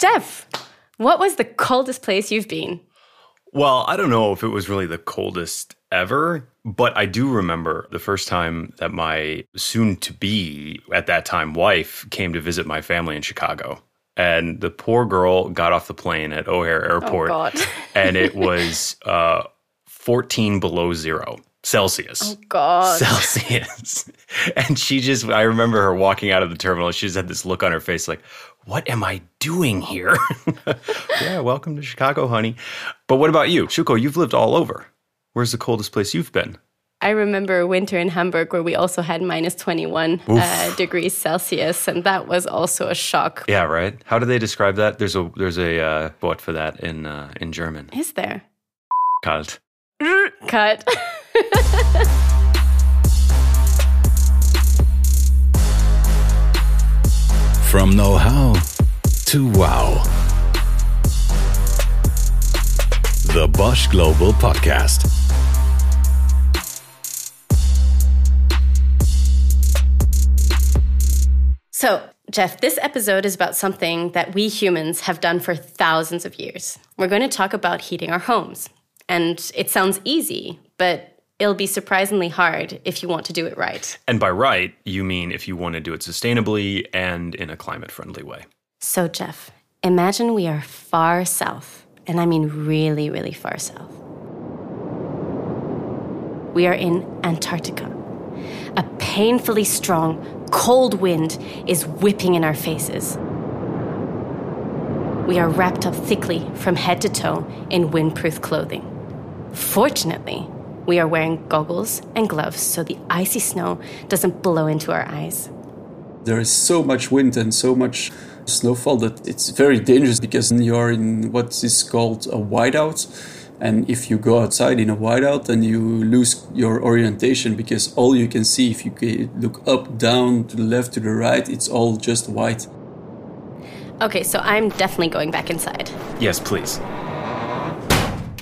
Geoff, what was the coldest place you've been? Well, I don't know if it was really the coldest ever, but I do remember the first time that my soon to be, at that time, wife came to visit my family in Chicago. And the poor girl got off the plane at O'Hare Airport, God. and it was uh, 14 below zero Celsius. Oh, God. Celsius. and she just, I remember her walking out of the terminal. She just had this look on her face like, what am I doing here? yeah, welcome to Chicago, honey. But what about you? Shuko, you've lived all over. Where's the coldest place you've been? I remember a winter in Hamburg where we also had minus 21 uh, degrees Celsius, and that was also a shock. Yeah, right. How do they describe that? There's a there's a uh, what for that in uh, in German. Is there? Kalt. Cut. From know how to wow. The Bosch Global Podcast. So, Geoff, this episode is about something that we humans have done for thousands of years. We're going to talk about heating our homes. And it sounds easy, but it'll be surprisingly hard if you want to do it right. And by right, you mean if you want to do it sustainably and in a climate friendly way. So, Geoff, imagine we are far south, and I mean really, really far south. We are in Antarctica. A painfully strong, cold wind is whipping in our faces. We are wrapped up thickly from head to toe in windproof clothing. Fortunately, we are wearing goggles and gloves so the icy snow doesn't blow into our eyes. There is so much wind and so much snowfall that it's very dangerous because you are in what is called a whiteout. And if you go outside in a whiteout, then you lose your orientation because all you can see, if you look up, down, to the left, to the right, it's all just white. Okay, so I'm definitely going back inside. Yes, please.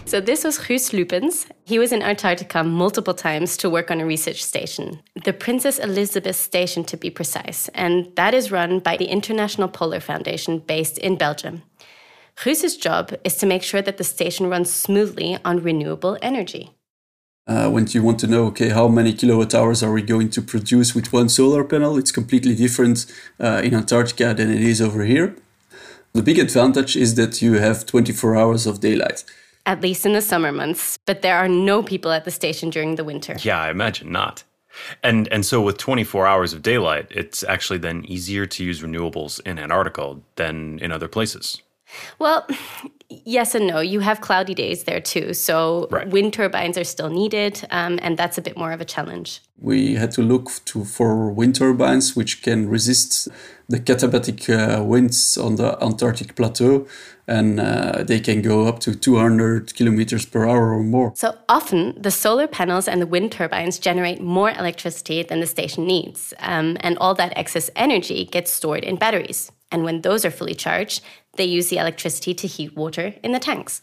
So this was Guus Luppens. He was in Antarctica multiple times to work on a research station, the Princess Elisabeth Station to be precise, and that is run by the International Polar Foundation based in Belgium. Guus's job is to make sure that the station runs smoothly on renewable energy. Uh, when you want to know, okay, how many kilowatt hours are we going to produce with one solar panel? It's completely different uh, in Antarctica than it is over here. The big advantage is that you have 24 hours of daylight at least in the summer months, but there are no people at the station during the winter. Yeah, I imagine not. And and so with 24 hours of daylight, it's actually then easier to use renewables in Antarctica than in other places. Well, yes and no. You have cloudy days there too, so right. wind turbines are still needed, um, and that's a bit more of a challenge. We had to look to for wind turbines which can resist the katabatic uh, winds on the Antarctic plateau, and uh, they can go up to 200 kilometers per hour or more. So often, the solar panels and the wind turbines generate more electricity than the station needs, um, and all that excess energy gets stored in batteries. And when those are fully charged, they use the electricity to heat water in the tanks.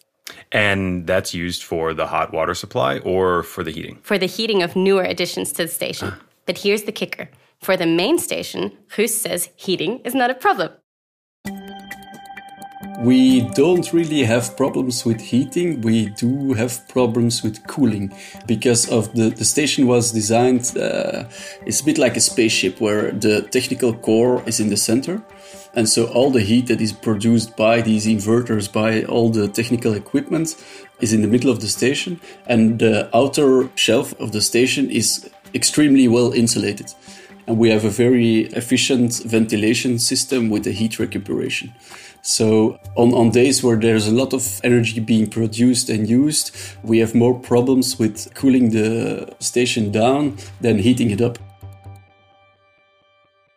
And that's used for the hot water supply or for the heating? For the heating of newer additions to the station. but here's the kicker for the main station, Guus says heating is not a problem. We don't really have problems with heating. We do have problems with cooling because of the, the station was designed. Uh, it's a bit like a spaceship where the technical core is in the center. And so all the heat that is produced by these inverters, by all the technical equipment is in the middle of the station. And the outer shelf of the station is extremely well insulated and we have a very efficient ventilation system with a heat recuperation. So on, on days where there's a lot of energy being produced and used, we have more problems with cooling the station down than heating it up.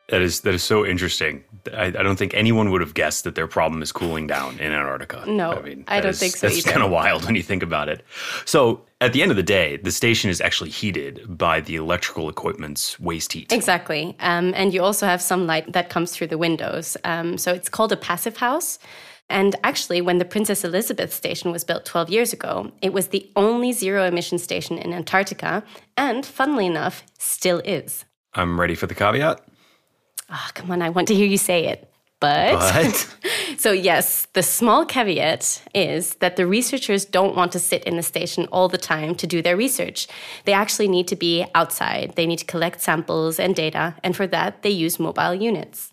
That is that is so interesting. I, I, don't think anyone would have guessed that their problem is cooling down in Antarctica. No, I mean I don't is, think so. That's kind of wild when you think about it. So at the end of the day, the station is actually heated by the electrical equipment's waste heat. Exactly, um, and you also have some light that comes through the windows. Um, so it's called a passive house. And actually, when the Princess Elisabeth station was built 12 years ago, it was the only zero emission station in Antarctica, and funnily enough, still is. I'm ready for the caveat. Oh, come on, I want to hear you say it. But, But so yes, the small caveat is that the researchers don't want to sit in the station all the time to do their research. They actually need to be outside. They need to collect samples and data, and for that they use mobile units.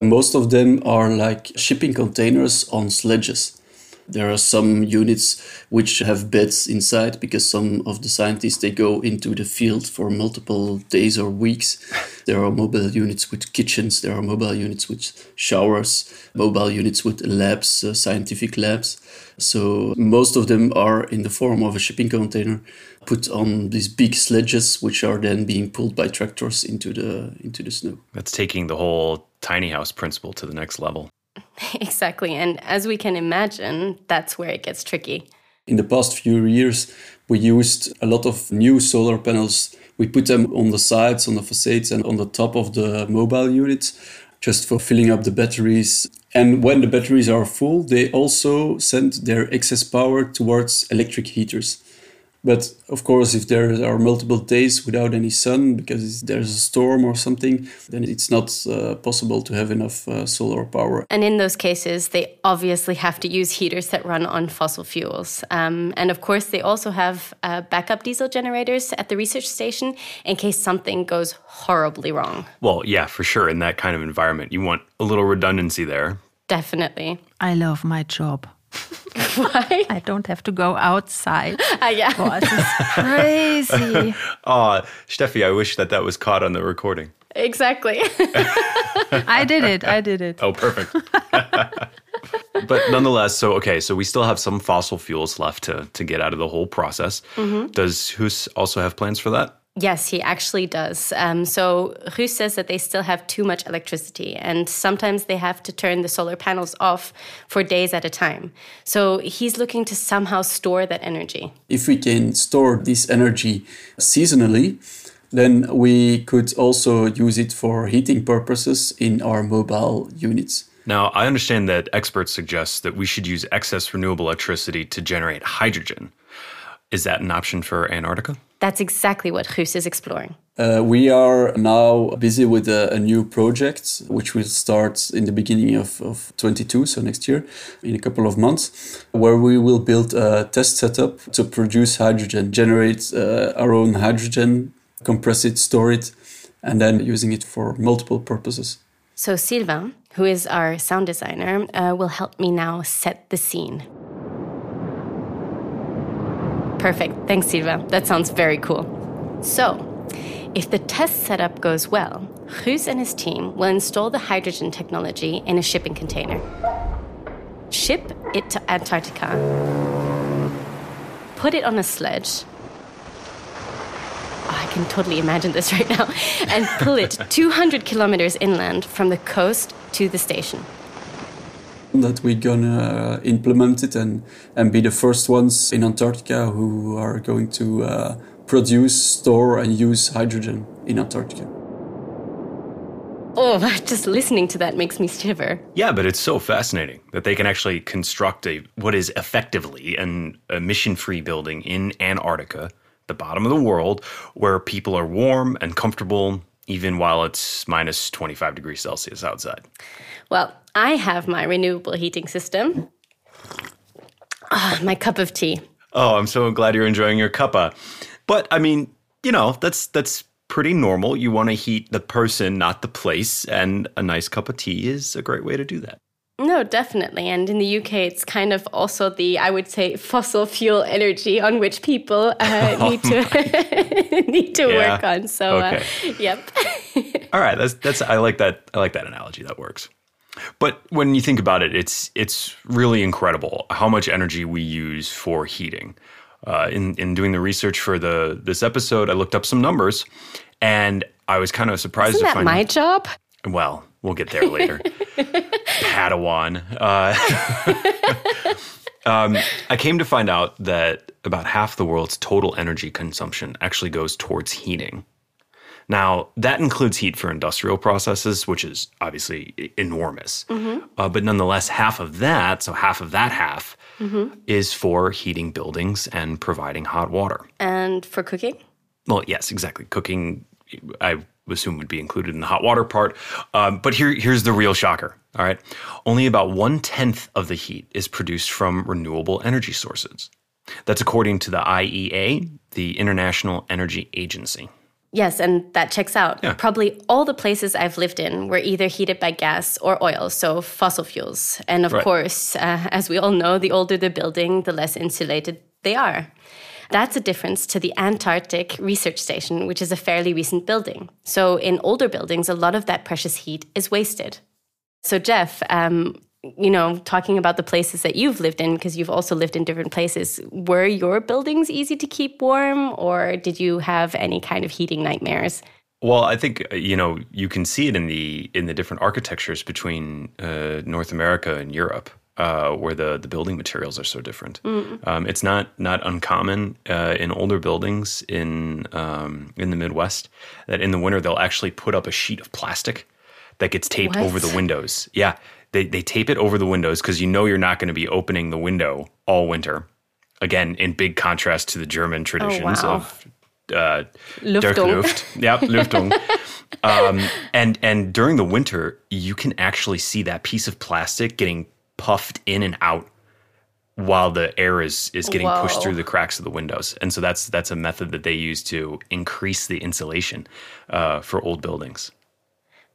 Most of them are like shipping containers on sledges. There are some units which have beds inside because some of the scientists they go into the field for multiple days or weeks. There are mobile units with kitchens, there are mobile units with showers, mobile units with labs, uh, scientific labs. So most of them are in the form of a shipping container put on these big sledges which are then being pulled by tractors into the into the snow. that's taking the whole tiny house principle to the next level. Exactly. And as we can imagine, that's where it gets tricky. In the past few years, we used a lot of new solar panels. We put them on the sides, on the facades, and on the top of the mobile units just for filling up the batteries. And when the batteries are full, they also send their excess power towards electric heaters. But of course, if there are multiple days without any sun because there's a storm or something, then it's not uh, possible to have enough uh, solar power. And in those cases, they obviously have to use heaters that run on fossil fuels. Um, and of course, they also have uh, backup diesel generators at the research station in case something goes horribly wrong. Well, yeah, for sure. In that kind of environment, you want a little redundancy there. Definitely. I love my job. Why? I don't have to go outside. Ah, yeah. Boah, es ist crazy. Aw, Steffi, I wish that that was caught on the recording. Exactly. I did it. I did it. Oh, perfect. but nonetheless, so okay, so we still have some fossil fuels left to to get out of the whole process. Does Guus also have plans for that? Yes, he actually does. Um, so Guus says that they still have too much electricity, and sometimes they have to turn the solar panels off for days at a time. So he's looking to somehow store that energy. if we can store this energy seasonally, then we could also use it for heating purposes in our mobile units. Now, I understand that experts suggest that we should use excess renewable electricity to generate hydrogen. Is that an option for Antarctica? That's exactly what Guus is exploring. Uh, we are now busy with a, a new project, which will start in the beginning of, of 22, so next year, in a couple of months, where we will build a test setup to produce hydrogen, generate uh, our own hydrogen, compress it, store it, and then using it for multiple purposes. So Sylvain, who is our sound designer, uh, will help me now set the scene. Perfect. Thanks, Sylvain. That sounds very cool. So, if the test setup goes well, Guus and his team will install the hydrogen technology in a shipping container, ship it to Antarctica, put it on a sledge. Oh, I can totally imagine this right now. And pull it 200 kilometers inland from the coast to the station. That we're gonna implement it and, and be the first ones in Antarctica who are going to uh, produce, store, and use hydrogen in Antarctica. Oh, just listening to that makes me shiver. Yeah, but it's so fascinating that they can actually construct a what is effectively an emission-free building in Antarctica, the bottom of the world, where people are warm and comfortable even while it's minus 25 degrees Celsius outside. Well, I have my renewable heating system. Ah, my cup of tea. Oh, I'm so glad you're enjoying your cuppa. But I mean, you know, that's that's pretty normal. You want to heat the person, not the place, and a nice cup of tea is a great way to do that. No, definitely. And in the UK, it's kind of also the, I would say, fossil fuel energy on which people uh, need to need to Yeah. work on. So, Okay. uh, yep. All right, that's that's I like that I like that analogy. That works. But when you think about it, it's it's really incredible how much energy we use for heating. Uh, in in doing the research for the this episode, I looked up some numbers, and I was kind of surprised Isn't to that find. my job? Well, we'll get there later. Padawan. Uh, um, I came to find out that about half the world's total energy consumption actually goes towards heating. Now, that includes heat for industrial processes, which is obviously enormous. Uh, but nonetheless, half of that, so half of that half, is for heating buildings and providing hot water. And for cooking? Well, yes, exactly. Cooking, I assume, would be included in the hot water part. Um, but here, here's the real shocker All right. Only about one tenth of the heat is produced from renewable energy sources. That's according to the IEA, the International Energy Agency. Yes, and that checks out. Yeah. Probably all the places I've lived in were either heated by gas or oil, so fossil fuels. And of Right. course, uh, as we all know, the older the building, the less insulated they are. That's a difference to the Antarctic Research Station, which is a fairly recent building. So, in older buildings, a lot of that precious heat is wasted. So, Geoff, um, you know, talking about the places that you've lived in, because you've also lived in different places, were your buildings easy to keep warm, or did you have any kind of heating nightmares? Well, I think uh, you know you can see it in the in the different architectures between uh, North America and Europe, uh, where the the building materials are so different. Um, it's not not uncommon uh, in older buildings in um, in the Midwest that in the winter they'll actually put up a sheet of plastic that gets taped What? over the windows. Yeah, they they tape it over the windows because you know you're not going to be opening the window all winter. Again, in big contrast to the German traditions wow. of uh, Luftung. Luft. Yep, Luftung. um, and and during the winter, you can actually see that piece of plastic getting puffed in and out while the air is is getting pushed through the cracks of the windows. And so that's that's a method that they use to increase the insulation uh, for old buildings.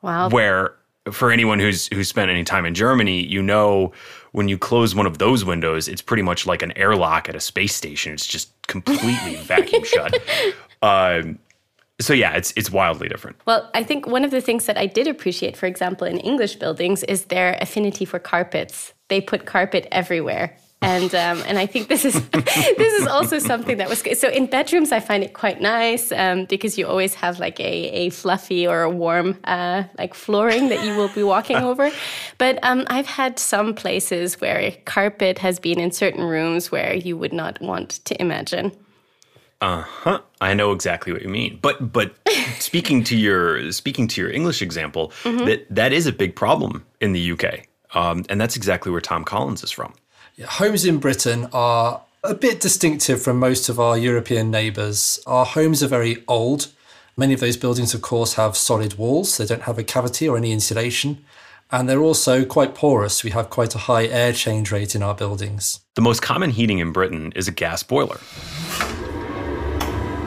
Wow. Where for anyone who's who's spent any time in Germany, you know when you close one of those windows, it's pretty much like an airlock at a space station. It's just completely vacuum shut. Um, so yeah, it's it's wildly different. Well, I think one of the things that I did appreciate, for example, in English buildings, is their affinity for carpets. They put carpet everywhere. And um, and I think this is this is also something that was good. so in bedrooms I find it quite nice um, because you always have like a, a fluffy or a warm uh, like flooring that you will be walking over. But um, I've had some places where carpet has been in certain rooms where you would not want to imagine. Uh huh? I know exactly what you mean. But but speaking to your speaking to your English example, that that is a big problem in the UK, um, and that's exactly where Tom Collins is from. Homes in Britain are a bit distinctive from most of our European neighbours. Our homes are very old. Many of those buildings, of course, have solid walls. They don't have a cavity or any insulation. And they're also quite porous. We have quite a high air change rate in our buildings. The most common heating in Britain is a gas boiler,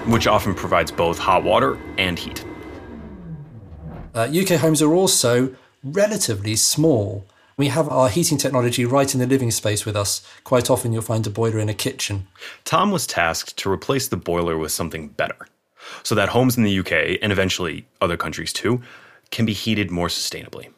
which often provides both hot water and heat. Uh, UK homes are also relatively small. We have our heating technology right in the living space with us. Quite often, you'll find a boiler in a kitchen. Tom was tasked to replace the boiler with something better, so that homes in the UK and eventually other countries too can be heated more sustainably.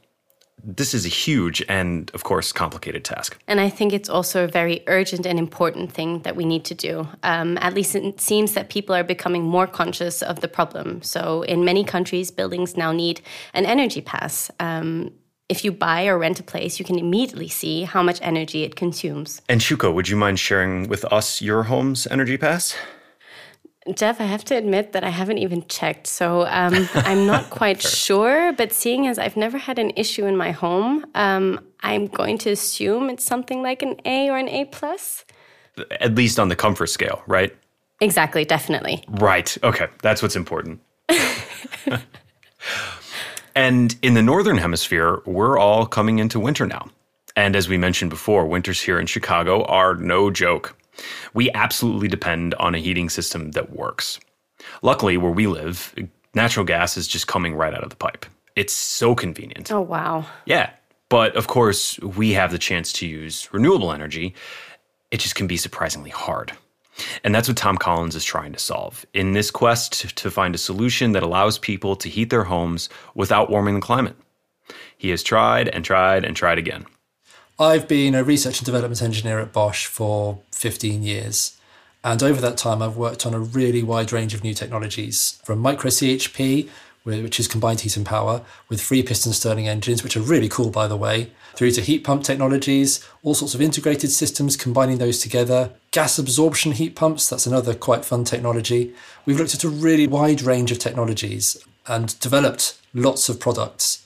This is a huge and, of course, complicated task. And I think it's also a very urgent and important thing that we need to do. Um, at least it seems that people are becoming more conscious of the problem. So, in many countries, buildings now need an energy pass. Um, if you buy or rent a place, you can immediately see how much energy it consumes. And Shuko, would you mind sharing with us your home's energy pass? Geoff, I have to admit that I haven't even checked, so um, I'm not quite sure. But seeing as I've never had an issue in my home, um, I'm going to assume it's something like an A or an A plus. At least on the comfort scale, right? Exactly, definitely. Right. Okay. That's what's important. and in the Northern Hemisphere, we're all coming into winter now. And as we mentioned before, winters here in Chicago are no joke. We absolutely depend on a heating system that works. Luckily, where we live, natural gas is just coming right out of the pipe. It's so convenient. Oh, wow. Yeah. But of course, we have the chance to use renewable energy. It just can be surprisingly hard. And that's what Tom Collins is trying to solve in this quest to find a solution that allows people to heat their homes without warming the climate. He has tried and tried and tried again. I've been a research and development engineer at Bosch for 15 years. And over that time, I've worked on a really wide range of new technologies from micro CHP, which is combined heat and power, with free piston Stirling engines, which are really cool, by the way, through to heat pump technologies, all sorts of integrated systems, combining those together. Gas absorption heat pumps, that's another quite fun technology. We've looked at a really wide range of technologies and developed lots of products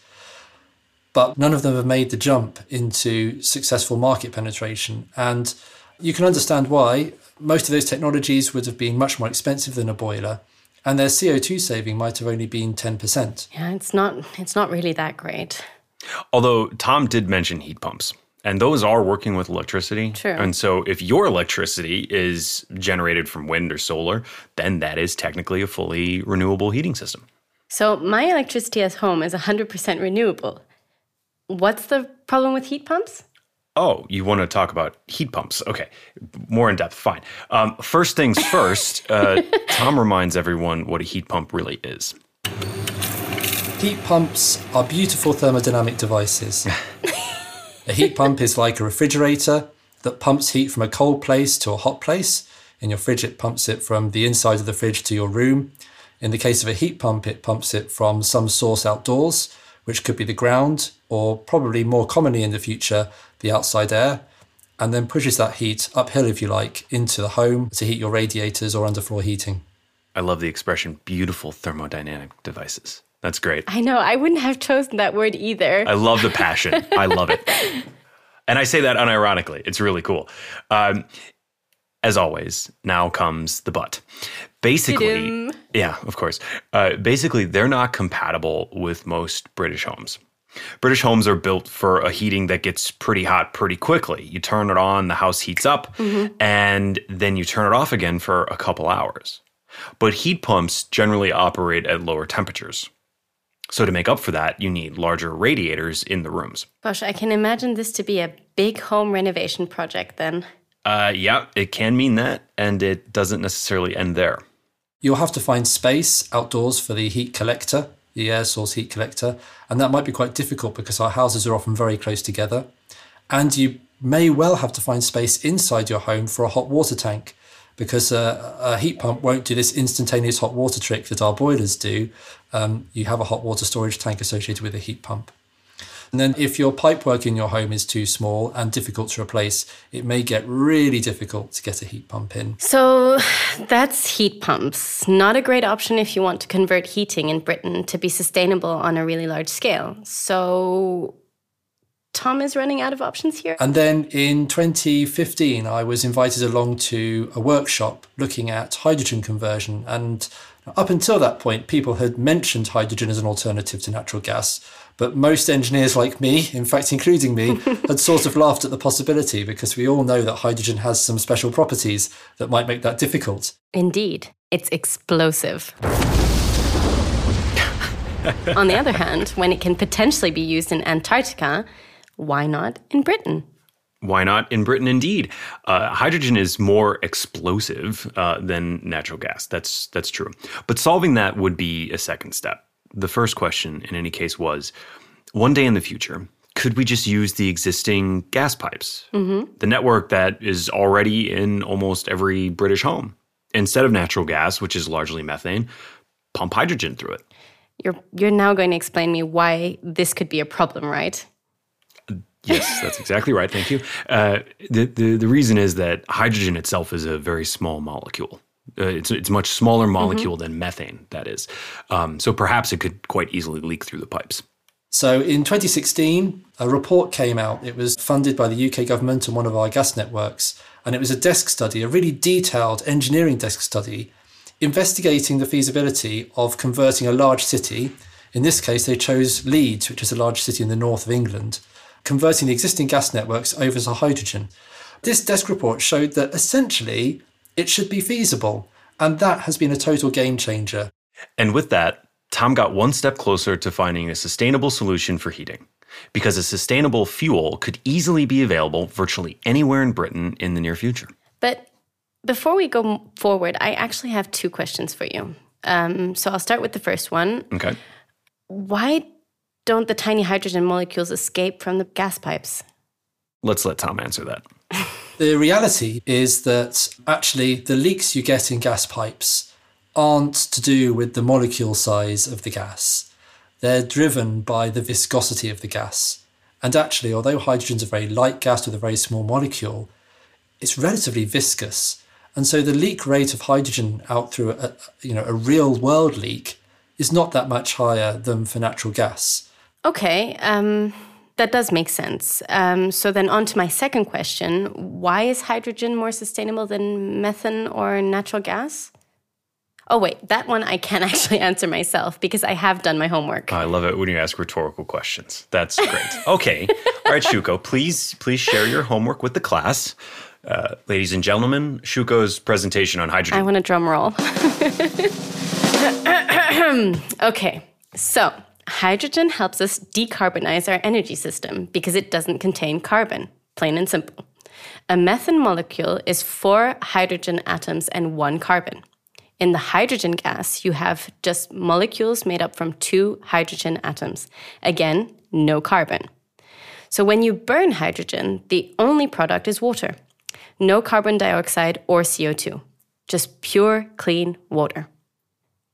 but none of them have made the jump into successful market penetration. And you can understand why. Most of those technologies would have been much more expensive than a boiler, and their CO2 saving might have only been 10%. Yeah, it's not it's not really that great. Although Tom did mention heat pumps, and those are working with electricity. True. And so if your electricity is generated from wind or solar, then that is technically a fully renewable heating system. So my electricity at home is 100% renewable. What's the problem with heat pumps? Oh, you want to talk about heat pumps? Okay, more in depth. Fine. Um, first things first, uh, Tom reminds everyone what a heat pump really is. Heat pumps are beautiful thermodynamic devices. a heat pump is like a refrigerator that pumps heat from a cold place to a hot place. In your fridge, it pumps it from the inside of the fridge to your room. In the case of a heat pump, it pumps it from some source outdoors, which could be the ground, or probably more commonly in the future, the outside air, and then pushes that heat uphill, if you like, into the home to heat your radiators or underfloor heating. I love the expression beautiful thermodynamic devices. That's great. I know, I wouldn't have chosen that word either. I love the passion. I love it. And I say that unironically. It's really cool. Um, as always, now comes the but. Basically, yeah, of course. Uh, basically, they're not compatible with most British homes. British homes are built for a heating that gets pretty hot pretty quickly. You turn it on, the house heats up, and then you turn it off again for a couple hours. But heat pumps generally operate at lower temperatures. So, to make up for that, you need larger radiators in the rooms. Gosh, I can imagine this to be a big home renovation project then. Uh, yeah, it can mean that, and it doesn't necessarily end there. You'll have to find space outdoors for the heat collector, the air source heat collector, and that might be quite difficult because our houses are often very close together. And you may well have to find space inside your home for a hot water tank because a, heat pump won't do this instantaneous hot water trick that our boilers do. Um, you have a hot water storage tank associated with a heat pump. And then if your pipework in your home is too small and difficult to replace, it may get really difficult to get a heat pump in. So that's heat pumps. Not a great option if you want to convert heating in Britain to be sustainable on a really large scale. So Tom is running out of options here. And then in 2015, I was invited along to a workshop looking at hydrogen conversion. And up until that point, people had mentioned hydrogen as an alternative to natural gas. But most engineers like me, in fact, including me, had sort of laughed at the possibility because we all know that hydrogen has some special properties that might make that difficult. Indeed, it's explosive. On the other hand, when it can potentially be used in Antarctica, why not in Britain? Why not in Britain? Indeed, uh, hydrogen is more explosive uh, than natural gas. That's that's true. But solving that would be a second step. The first question, in any case, was: one day in the future, could we just use the existing gas pipes, the network that is already in almost every British home, instead of natural gas, which is largely methane? Pump hydrogen through it. You're you're now going to explain me why this could be a problem, right? Yes, that's exactly right. Thank you. Uh, the, the the reason is that hydrogen itself is a very small molecule. Uh, it's it's a much smaller molecule than methane. That is, um, so perhaps it could quite easily leak through the pipes. So in 2016, a report came out. It was funded by the UK government and one of our gas networks. And it was a desk study, a really detailed engineering desk study, investigating the feasibility of converting a large city. In this case, they chose Leeds, which is a large city in the north of England, converting the existing gas networks over to hydrogen. This desk report showed that essentially it should be feasible. And that has been a total game changer. And with that, Tom got one step closer to finding a sustainable solution for heating, because a sustainable fuel could easily be available virtually anywhere in Britain in the near future. But before we go forward, I actually have two questions for you. Um, so I'll start with the first one. Okay. Why don't the tiny hydrogen molecules escape from the gas pipes? Let's let Tom answer that. The reality is that actually the leaks you get in gas pipes aren't to do with the molecule size of the gas. They're driven by the viscosity of the gas. And actually, although hydrogen's a very light gas with a very small molecule, it's relatively viscous. And so the leak rate of hydrogen out through a, you know, a real world leak is not that much higher than for natural gas. Okay, um, that does make sense. Um, so then, on to my second question: Why is hydrogen more sustainable than methane or natural gas? Oh, wait, that one I can actually answer myself because I have done my homework. I love it when you ask rhetorical questions. That's great. Okay. All right, Shuko, please, please share your homework with the class. Uh, ladies and gentlemen, Shuko's presentation on hydrogen. I want a drum roll. okay, so hydrogen helps us decarbonize our energy system because it doesn't contain carbon, plain and simple. A methane molecule is four hydrogen atoms and one carbon. In the hydrogen gas, you have just molecules made up from two hydrogen atoms. Again, no carbon. So when you burn hydrogen, the only product is water. No carbon dioxide or CO2. Just pure, clean water.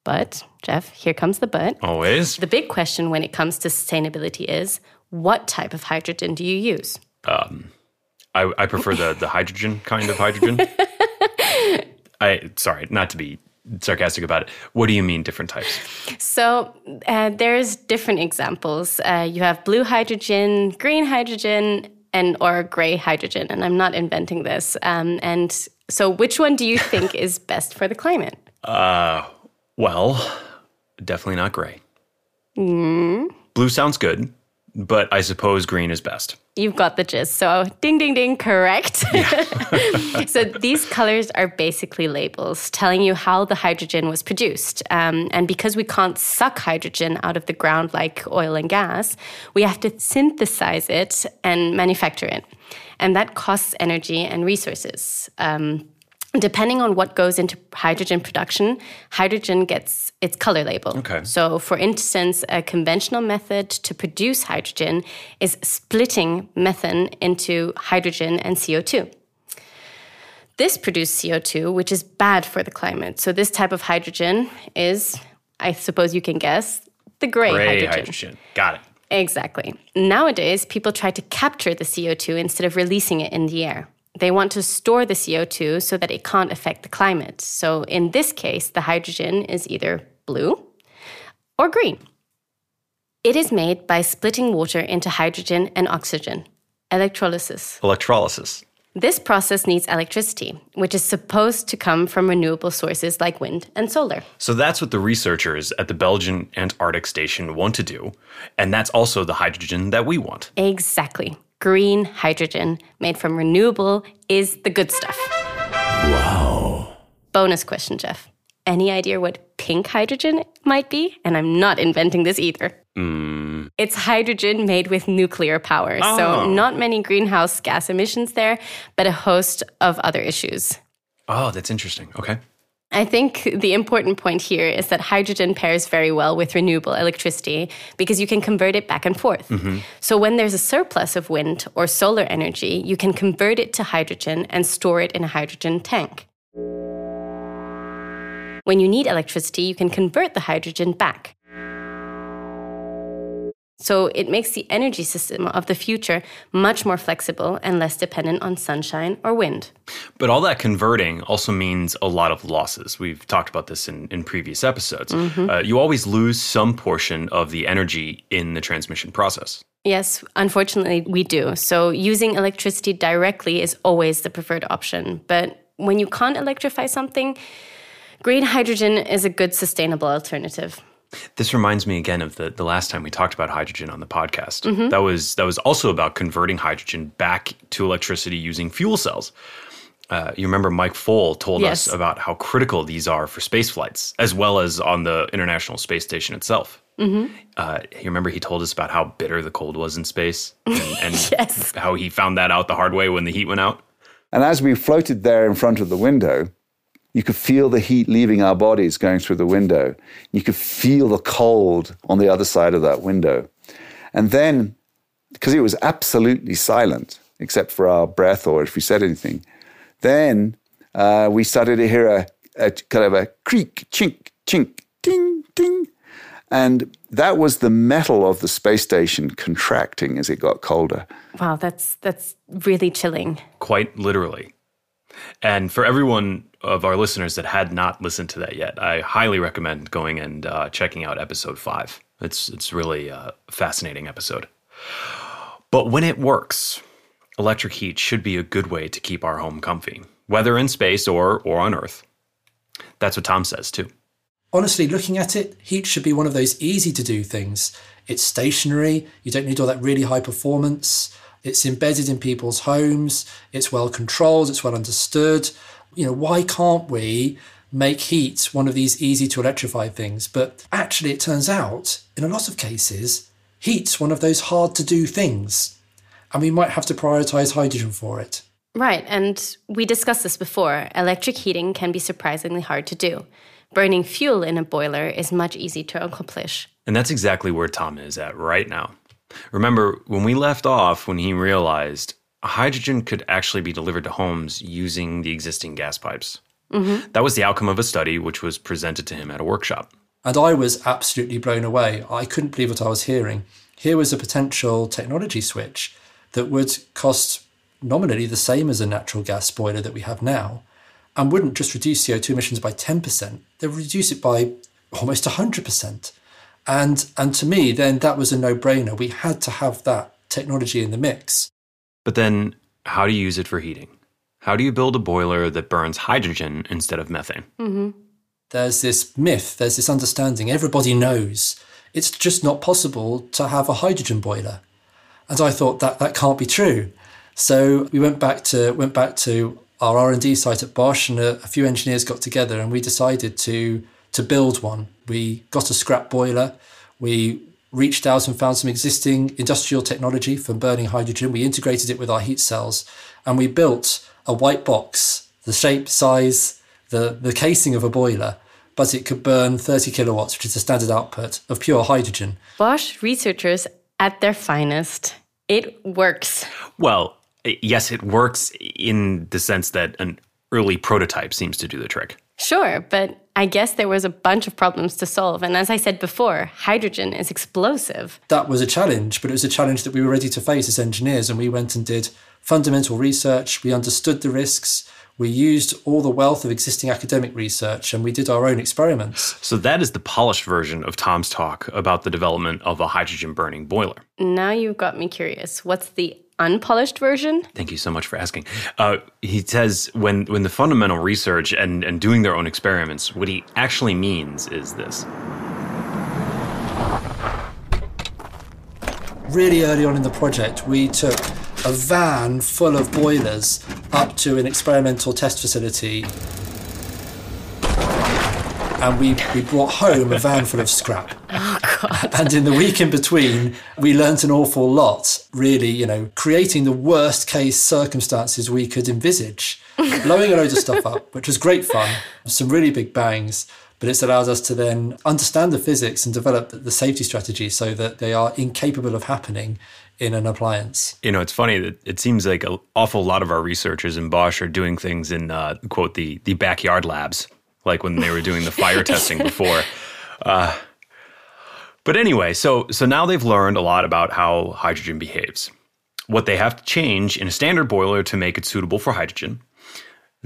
But, Geoff, here comes the but. Always. The big question when it comes to sustainability is what type of hydrogen do you use? I, I prefer the, the hydrogen kind of hydrogen. I sorry, not to be sarcastic about it. What do you mean different types? So uh, there's different examples. Uh, you have blue hydrogen, green hydrogen, and or gray hydrogen. And I'm not inventing this. Um, and so, which one do you think is best for the climate? Well, definitely not gray. Blue sounds good, but I suppose green is best. You've got the gist. So, ding, ding, ding, correct. so, these colors are basically labels telling you how the hydrogen was produced. Um, and because we can't suck hydrogen out of the ground like oil and gas, we have to synthesize it and manufacture it. And that costs energy and resources. Um, Depending on what goes into hydrogen production, hydrogen gets its color label. Okay. So, for instance, a conventional method to produce hydrogen is splitting methane into hydrogen and CO2. This produces CO2, which is bad for the climate. So, this type of hydrogen is, I suppose you can guess, the gray, Gray hydrogen. hydrogen. Got it. Exactly. Nowadays, people try to capture the CO2 instead of releasing it in the air. They want to store the CO2 so that it can't affect the climate. So, in this case, the hydrogen is either blue or green. It is made by splitting water into hydrogen and oxygen, electrolysis. Electrolysis. This process needs electricity, which is supposed to come from renewable sources like wind and solar. So that's what the researchers at the Belgian Antarctic Station want to do. And that's also the hydrogen that we want. Exactly. Green hydrogen made from renewable is the good stuff. Wow. Bonus question, Geoff. Any idea what pink hydrogen might be? And I'm not inventing this either. Hmm. It's hydrogen made with nuclear power. So, ah. not many greenhouse gas emissions there, but a host of other issues. Oh, that's interesting. Okay. I think the important point here is that hydrogen pairs very well with renewable electricity because you can convert it back and forth. Mm-hmm. So, when there's a surplus of wind or solar energy, you can convert it to hydrogen and store it in a hydrogen tank. When you need electricity, you can convert the hydrogen back. So, it makes the energy system of the future much more flexible and less dependent on sunshine or wind. But all that converting also means a lot of losses. We've talked about this in, in previous episodes. Uh, you always lose some portion of the energy in the transmission process. Yes, unfortunately, we do. So using electricity directly is always the preferred option. But when you can't electrify something, green hydrogen is a good sustainable alternative. This reminds me again of the, the last time we talked about hydrogen on the podcast. That was that was also about converting hydrogen back to electricity using fuel cells. Uh, you remember Mike Foale told Yes. us about how critical these are for space flights, as well as on the International Space Station itself. Uh, you remember he told us about how bitter the cold was in space, and, and Yes. how he found that out the hard way when the heat went out. And as we floated there in front of the window, you could feel the heat leaving our bodies going through the window. You could feel the cold on the other side of that window. And then, because it was absolutely silent, except for our breath or if we said anything, then uh, we started to hear a, a kind of a creak, chink, chink, ding, ding. And that was the metal of the space station contracting as it got colder. Wow, that's that's really chilling. quite literally. And for everyone of our listeners that had not listened to that yet, I highly recommend going and uh, checking out episode five. It's it's really a fascinating episode. But when it works, electric heat should be a good way to keep our home comfy, whether in space or or on Earth. That's what Tom says too. honestly, looking at it, heat should be one of those easy to do things. It's stationary, you don't need all that really high performance. It's embedded in people's homes, it's well controlled, it's well understood. You know, why can't we make heat one of these easy to electrify things? But actually, it turns out, in a lot of cases, heat's one of those hard to do things. And we might have to prioritize hydrogen for it. Right, and we discussed this before. Electric heating can be surprisingly hard to do. Burning fuel in a boiler is much easier to accomplish. And that's exactly where Tom is at right now. Remember, when we left off, when he realized hydrogen could actually be delivered to homes using the existing gas pipes. Mm-hmm. That was the outcome of a study which was presented to him at a workshop. And I was absolutely blown away. I couldn't believe what I was hearing. Here was a potential technology switch that would cost nominally the same as a natural gas boiler that we have now and wouldn't just reduce CO2 emissions by 10%, they would reduce it by almost 100%. And, and to me, then that was a no brainer. We had to have that technology in the mix. But then, how do you use it for heating? How do you build a boiler that burns hydrogen instead of methane? Mm-hmm. There's this myth, there's this understanding. Everybody knows it's just not possible to have a hydrogen boiler. And I thought that that can't be true. So we went back to went back to our R&D site at Bosch and a, a few engineers got together and we decided to to build one. We got a scrap boiler. We reached out and found some existing industrial technology for burning hydrogen. We integrated it with our heat cells and we built a white box, the shape, size, the, the casing of a boiler, but it could burn 30 kilowatts, which is the standard output of pure hydrogen. Bosch researchers at their finest. It works. Well, yes, it works in the sense that an early prototype seems to do the trick. Sure, but I guess there was a bunch of problems to solve. And as I said before, hydrogen is explosive. That was a challenge, but it was a challenge that we were ready to face as engineers. And we went and did fundamental research. We understood the risks. We used all the wealth of existing academic research and we did our own experiments. So, that is the polished version of Tom's talk about the development of a hydrogen burning boiler. Now you've got me curious. What's the unpolished version? Thank you so much for asking. Uh, he says when when the fundamental research and, and doing their own experiments, what he actually means is this. Really early on in the project, we took a van full of boilers up to an experimental test facility and we, we brought home a van full of scrap. God. And in the week in between, we learnt an awful lot, really, you know, creating the worst case circumstances we could envisage, blowing a load of stuff up, which was great fun, some really big bangs. But it's allowed us to then understand the physics and develop the safety strategy so that they are incapable of happening in an appliance. You know, it's funny that it seems like an awful lot of our researchers in Bosch are doing things in, uh, quote, the, the backyard labs like when they were doing the fire testing before. Uh, but anyway, so so now they've learned a lot about how hydrogen behaves. What they have to change in a standard boiler to make it suitable for hydrogen.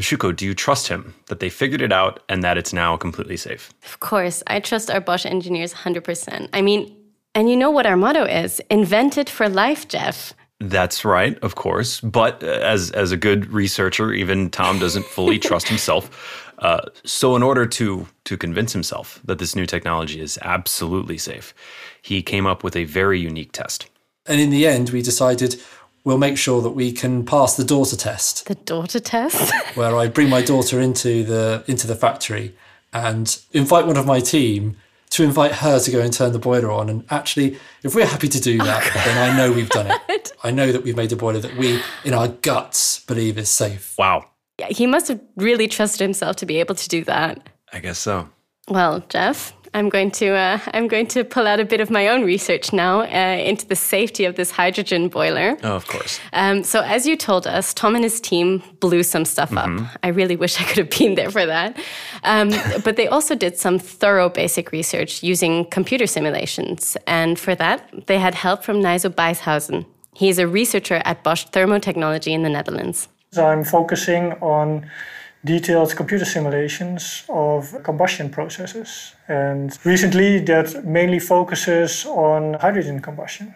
Shuko, do you trust him that they figured it out and that it's now completely safe? Of course, I trust our Bosch engineers 100%. I mean, and you know what our motto is invented for life, Geoff. That's right, of course. But uh, as as a good researcher, even Tom doesn't fully trust himself. Uh, so, in order to to convince himself that this new technology is absolutely safe, he came up with a very unique test. And in the end, we decided we'll make sure that we can pass the daughter test. The daughter test, where I bring my daughter into the into the factory and invite one of my team to invite her to go and turn the boiler on. And actually, if we're happy to do that, oh, then I know we've done it. I know that we've made a boiler that we, in our guts, believe is safe. Wow he must have really trusted himself to be able to do that. I guess so. Well, Geoff, I'm going to uh, I'm going to pull out a bit of my own research now uh, into the safety of this hydrogen boiler. Oh, of course. Um, so, as you told us, Tom and his team blew some stuff mm-hmm. up. I really wish I could have been there for that. Um, but they also did some thorough basic research using computer simulations, and for that, they had help from Nijso Beishuizen. is a researcher at Bosch Thermotechnology in the Netherlands. So I'm focusing on detailed computer simulations of combustion processes. And recently, that mainly focuses on hydrogen combustion.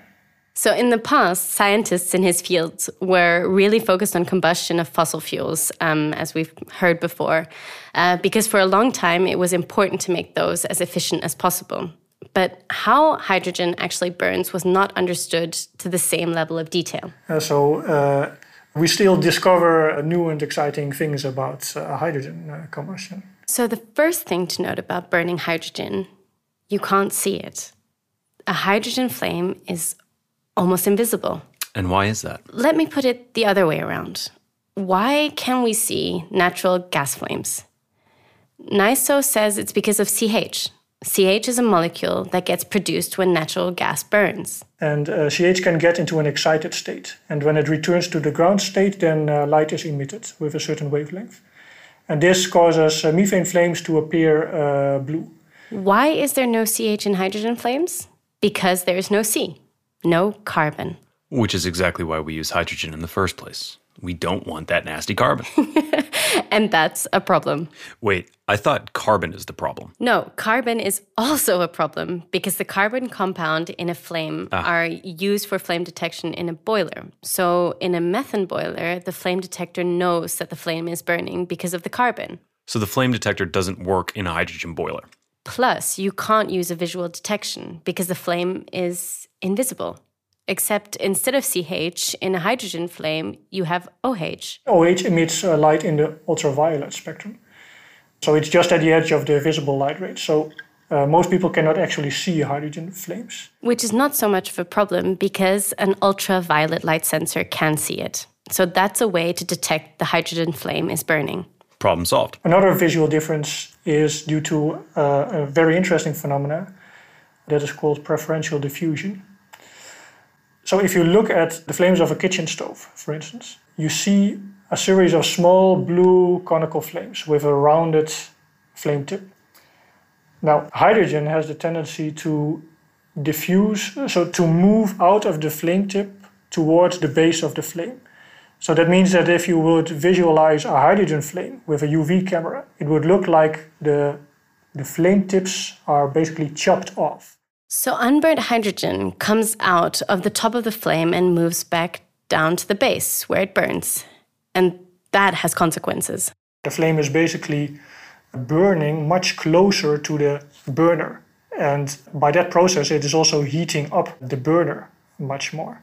So, in the past, scientists in his field were really focused on combustion of fossil fuels, um, as we've heard before, uh, because for a long time it was important to make those as efficient as possible. But how hydrogen actually burns was not understood to the same level of detail. Uh, so, uh, we still discover new and exciting things about uh, hydrogen uh, combustion. So, the first thing to note about burning hydrogen, you can't see it. A hydrogen flame is almost invisible. And why is that? Let me put it the other way around. Why can we see natural gas flames? Nijso says it's because of CH. CH is a molecule that gets produced when natural gas burns. And uh, CH can get into an excited state. And when it returns to the ground state, then uh, light is emitted with a certain wavelength. And this causes uh, methane flames to appear uh, blue. Why is there no CH in hydrogen flames? Because there is no C no carbon. Which is exactly why we use hydrogen in the first place. We don't want that nasty carbon. and that's a problem. Wait, I thought carbon is the problem. No, carbon is also a problem because the carbon compound in a flame ah. are used for flame detection in a boiler. So, in a methane boiler, the flame detector knows that the flame is burning because of the carbon. So, the flame detector doesn't work in a hydrogen boiler. Plus, you can't use a visual detection because the flame is invisible. Except instead of CH, in a hydrogen flame, you have OH. OH emits uh, light in the ultraviolet spectrum. So it's just at the edge of the visible light range. So uh, most people cannot actually see hydrogen flames. Which is not so much of a problem because an ultraviolet light sensor can see it. So that's a way to detect the hydrogen flame is burning. Problem solved. Another visual difference is due to uh, a very interesting phenomena that is called preferential diffusion. So if you look at the flames of a kitchen stove, for instance, you see a series of small blue conical flames with a rounded flame tip. Now, hydrogen has the tendency to diffuse, so to move out of the flame tip towards the base of the flame. So that means that if you would visualize a hydrogen flame with a UV camera, it would look like the, the flame tips are basically chopped off. So unburnt hydrogen comes out of the top of the flame and moves back down to the base where it burns. And that has consequences. The flame is basically burning much closer to the burner. And by that process, it is also heating up the burner much more.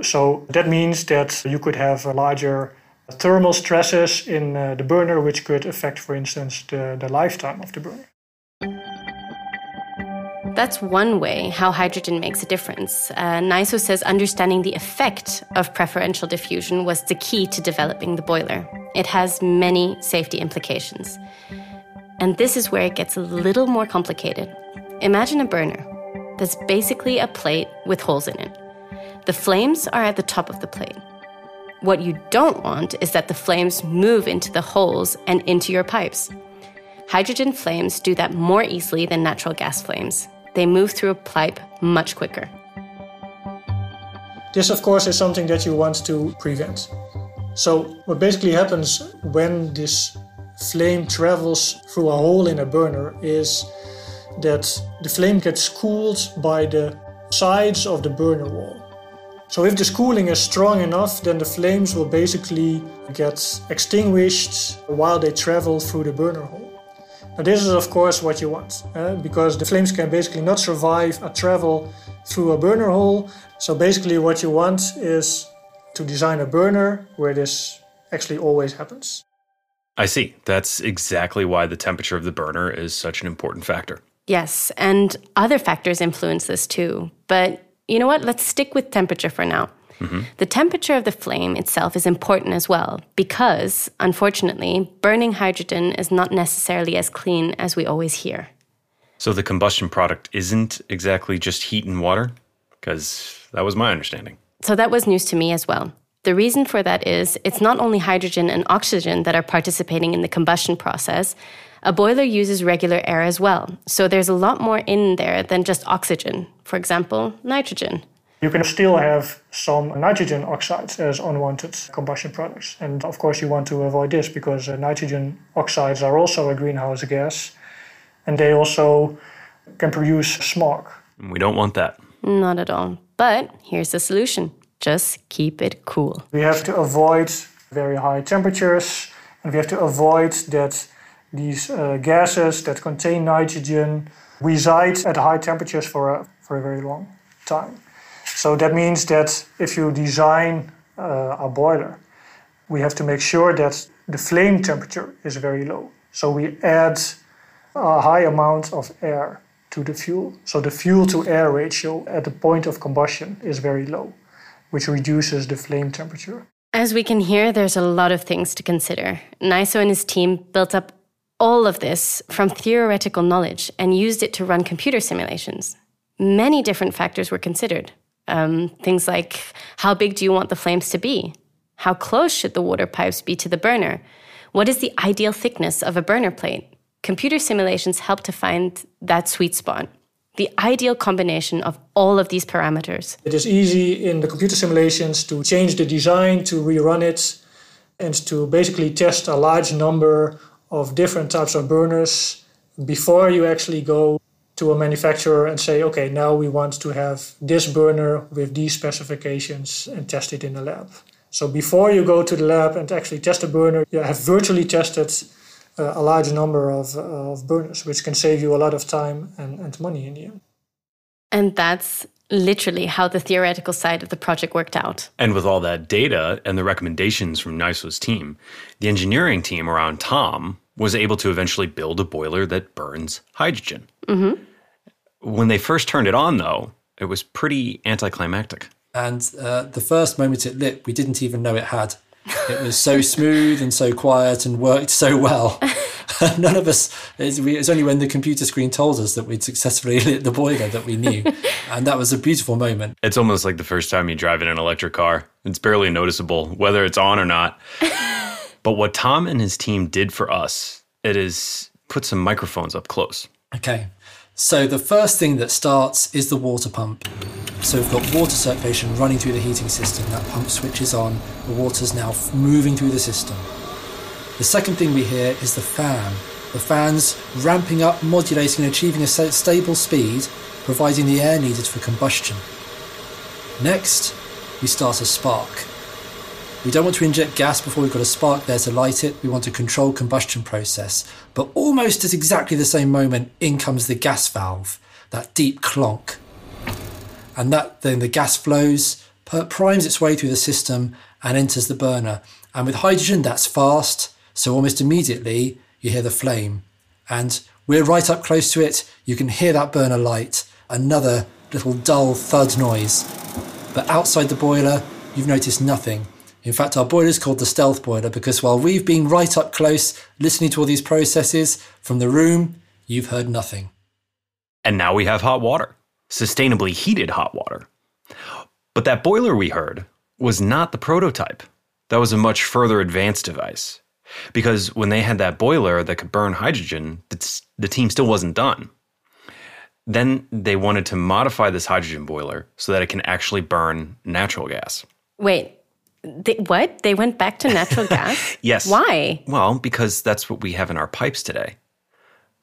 So that means that you could have larger thermal stresses in uh, the burner, which could affect, for instance, the, the lifetime of the burner. That's one way how hydrogen makes a difference. Uh, Nijso says understanding the effect of preferential diffusion was the key to developing the boiler. It has many safety implications. And this is where it gets a little more complicated. Imagine a burner that's basically a plate with holes in it. The flames are at the top of the plate. What you don't want is that the flames move into the holes and into your pipes. Hydrogen flames do that more easily than natural gas flames they move through a pipe much quicker. This, of course, is something that you want to prevent. So, what basically happens when this flame travels through a hole in a burner is that the flame gets cooled by the sides of the burner wall. So, if this cooling is strong enough, then the flames will basically get extinguished while they travel through the burner hole. Now this is of course what you want, uh, because the flames can basically not survive a travel through a burner hole. So basically what you want is to design a burner where this actually always happens. I see. That's exactly why the temperature of the burner is such an important factor. Yes, and other factors influence this too. But you know what? Let's stick with temperature for now. Mm-hmm. The temperature of the flame itself is important as well because, unfortunately, burning hydrogen is not necessarily as clean as we always hear. So the combustion product isn't exactly just heat and water? Because that was my understanding. So that was news to me as well. The reason for that is it's not only hydrogen and oxygen that are participating in the combustion process. A boiler uses regular air as well. So there's a lot more in there than just oxygen. For example, nitrogen. You can still have some nitrogen oxides as unwanted combustion products. And of course, you want to avoid this because uh, nitrogen oxides are also a greenhouse gas and they also can produce smog. We don't want that. Not at all. But here's the solution just keep it cool. We have to avoid very high temperatures and we have to avoid that these uh, gases that contain nitrogen reside at high temperatures for a, for a very long time. So that means that if you design uh, a boiler, we have to make sure that the flame temperature is very low. So we add a high amount of air to the fuel. So the fuel to air ratio at the point of combustion is very low, which reduces the flame temperature. As we can hear, there's a lot of things to consider. Nijso and his team built up all of this from theoretical knowledge and used it to run computer simulations. Many different factors were considered. Um, things like how big do you want the flames to be? How close should the water pipes be to the burner? What is the ideal thickness of a burner plate? Computer simulations help to find that sweet spot, the ideal combination of all of these parameters. It is easy in the computer simulations to change the design, to rerun it, and to basically test a large number of different types of burners before you actually go to a manufacturer and say, okay, now we want to have this burner with these specifications and test it in the lab. So before you go to the lab and actually test a burner, you have virtually tested uh, a large number of, uh, of burners, which can save you a lot of time and, and money in the end. And that's literally how the theoretical side of the project worked out. And with all that data and the recommendations from Nijso's team, the engineering team around Tom was able to eventually build a boiler that burns hydrogen. Mm-hmm. When they first turned it on, though, it was pretty anticlimactic. And uh, the first moment it lit, we didn't even know it had. It was so smooth and so quiet and worked so well. None of us, it was only when the computer screen told us that we'd successfully lit the boiler that we knew. And that was a beautiful moment. It's almost like the first time you drive in an electric car. It's barely noticeable whether it's on or not. But what Tom and his team did for us, it is put some microphones up close. Okay. So the first thing that starts is the water pump. So we've got water circulation running through the heating system. That pump switches on. The water's now moving through the system. The second thing we hear is the fan. The fan's ramping up, modulating, and achieving a stable speed, providing the air needed for combustion. Next, we start a spark. We don't want to inject gas before we've got a spark there to light it. We want a controlled combustion process. But almost at exactly the same moment, in comes the gas valve, that deep clonk. And that then the gas flows, primes its way through the system, and enters the burner. And with hydrogen, that's fast. So almost immediately, you hear the flame. And we're right up close to it. You can hear that burner light, another little dull thud noise. But outside the boiler, you've noticed nothing. In fact, our boiler is called the stealth boiler because while we've been right up close listening to all these processes from the room, you've heard nothing. And now we have hot water, sustainably heated hot water. But that boiler we heard was not the prototype. That was a much further advanced device. Because when they had that boiler that could burn hydrogen, the team still wasn't done. Then they wanted to modify this hydrogen boiler so that it can actually burn natural gas. Wait, they, what? They went back to natural gas? yes. Why? Well, because that's what we have in our pipes today.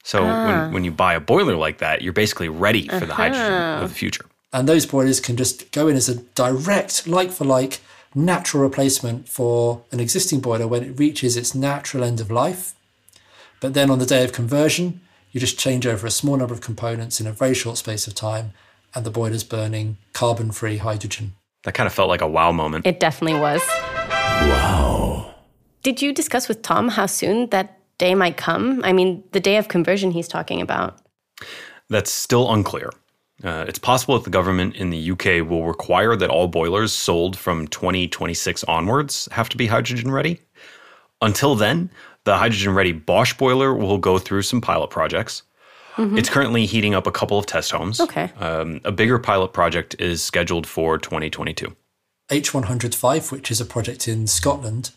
So ah. when, when you buy a boiler like that, you're basically ready for uh-huh. the hydrogen of the future. And those boilers can just go in as a direct, like for like, natural replacement for an existing boiler when it reaches its natural end of life. But then on the day of conversion, you just change over a small number of components in a very short space of time, and the boiler's burning carbon free hydrogen. That kind of felt like a wow moment. It definitely was. Wow. Did you discuss with Tom how soon that day might come? I mean, the day of conversion he's talking about. That's still unclear. Uh, it's possible that the government in the UK will require that all boilers sold from 2026 onwards have to be hydrogen ready. Until then, the hydrogen ready Bosch boiler will go through some pilot projects. Mm-hmm. It's currently heating up a couple of test homes. Okay. Um, a bigger pilot project is scheduled for 2022. H100 Fife, which is a project in Scotland,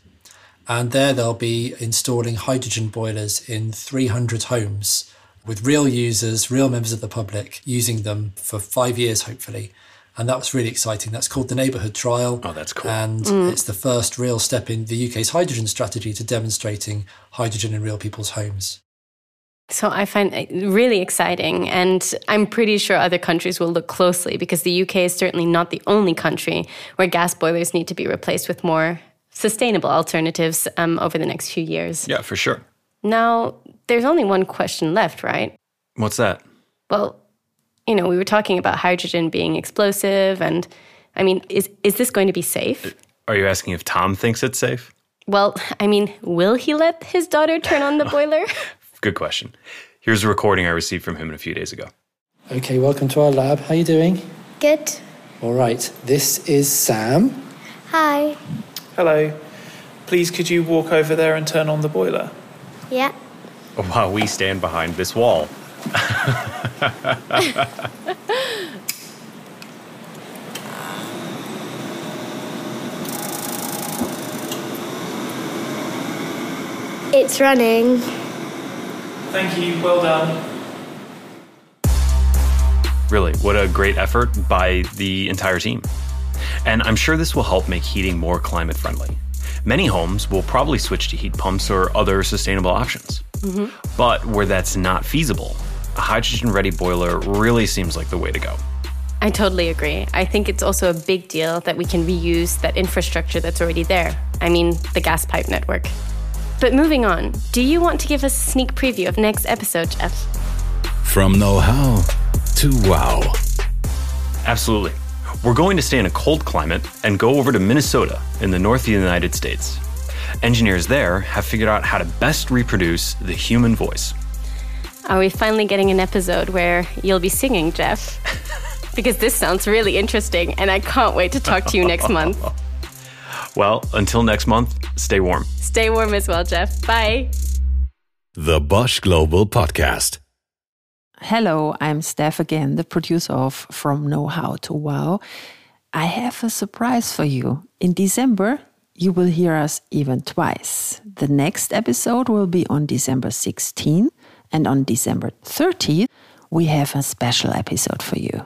and there they'll be installing hydrogen boilers in 300 homes with real users, real members of the public using them for five years, hopefully. And that was really exciting. That's called the Neighbourhood Trial. Oh, that's cool. And mm. it's the first real step in the UK's hydrogen strategy to demonstrating hydrogen in real people's homes. So I find it really exciting, and I'm pretty sure other countries will look closely because the UK is certainly not the only country where gas boilers need to be replaced with more sustainable alternatives um, over the next few years. Yeah, for sure. Now, there's only one question left, right? What's that? Well, you know, we were talking about hydrogen being explosive, and I mean, is is this going to be safe? Are you asking if Tom thinks it's safe? Well, I mean, will he let his daughter turn on the boiler? Good question. Here's a recording I received from him a few days ago. Okay, welcome to our lab. How are you doing? Good. All right, this is Sam. Hi. Hello. Please, could you walk over there and turn on the boiler? Yeah. While we stand behind this wall. It's running. Thank you. Well done. Really, what a great effort by the entire team. And I'm sure this will help make heating more climate friendly. Many homes will probably switch to heat pumps or other sustainable options. Mm-hmm. But where that's not feasible, a hydrogen ready boiler really seems like the way to go. I totally agree. I think it's also a big deal that we can reuse that infrastructure that's already there. I mean, the gas pipe network. But moving on, do you want to give us a sneak preview of next episode, Geoff? From know how to wow. Absolutely. We're going to stay in a cold climate and go over to Minnesota in the north of the United States. Engineers there have figured out how to best reproduce the human voice. Are we finally getting an episode where you'll be singing, Geoff? because this sounds really interesting, and I can't wait to talk to you next month. Well, until next month, stay warm. Stay warm as well, Geoff. Bye. The Bosch Global Podcast. Hello, I'm Steph again, the producer of From Know How to Wow. I have a surprise for you. In December, you will hear us even twice. The next episode will be on December 16th, and on December 30th, we have a special episode for you.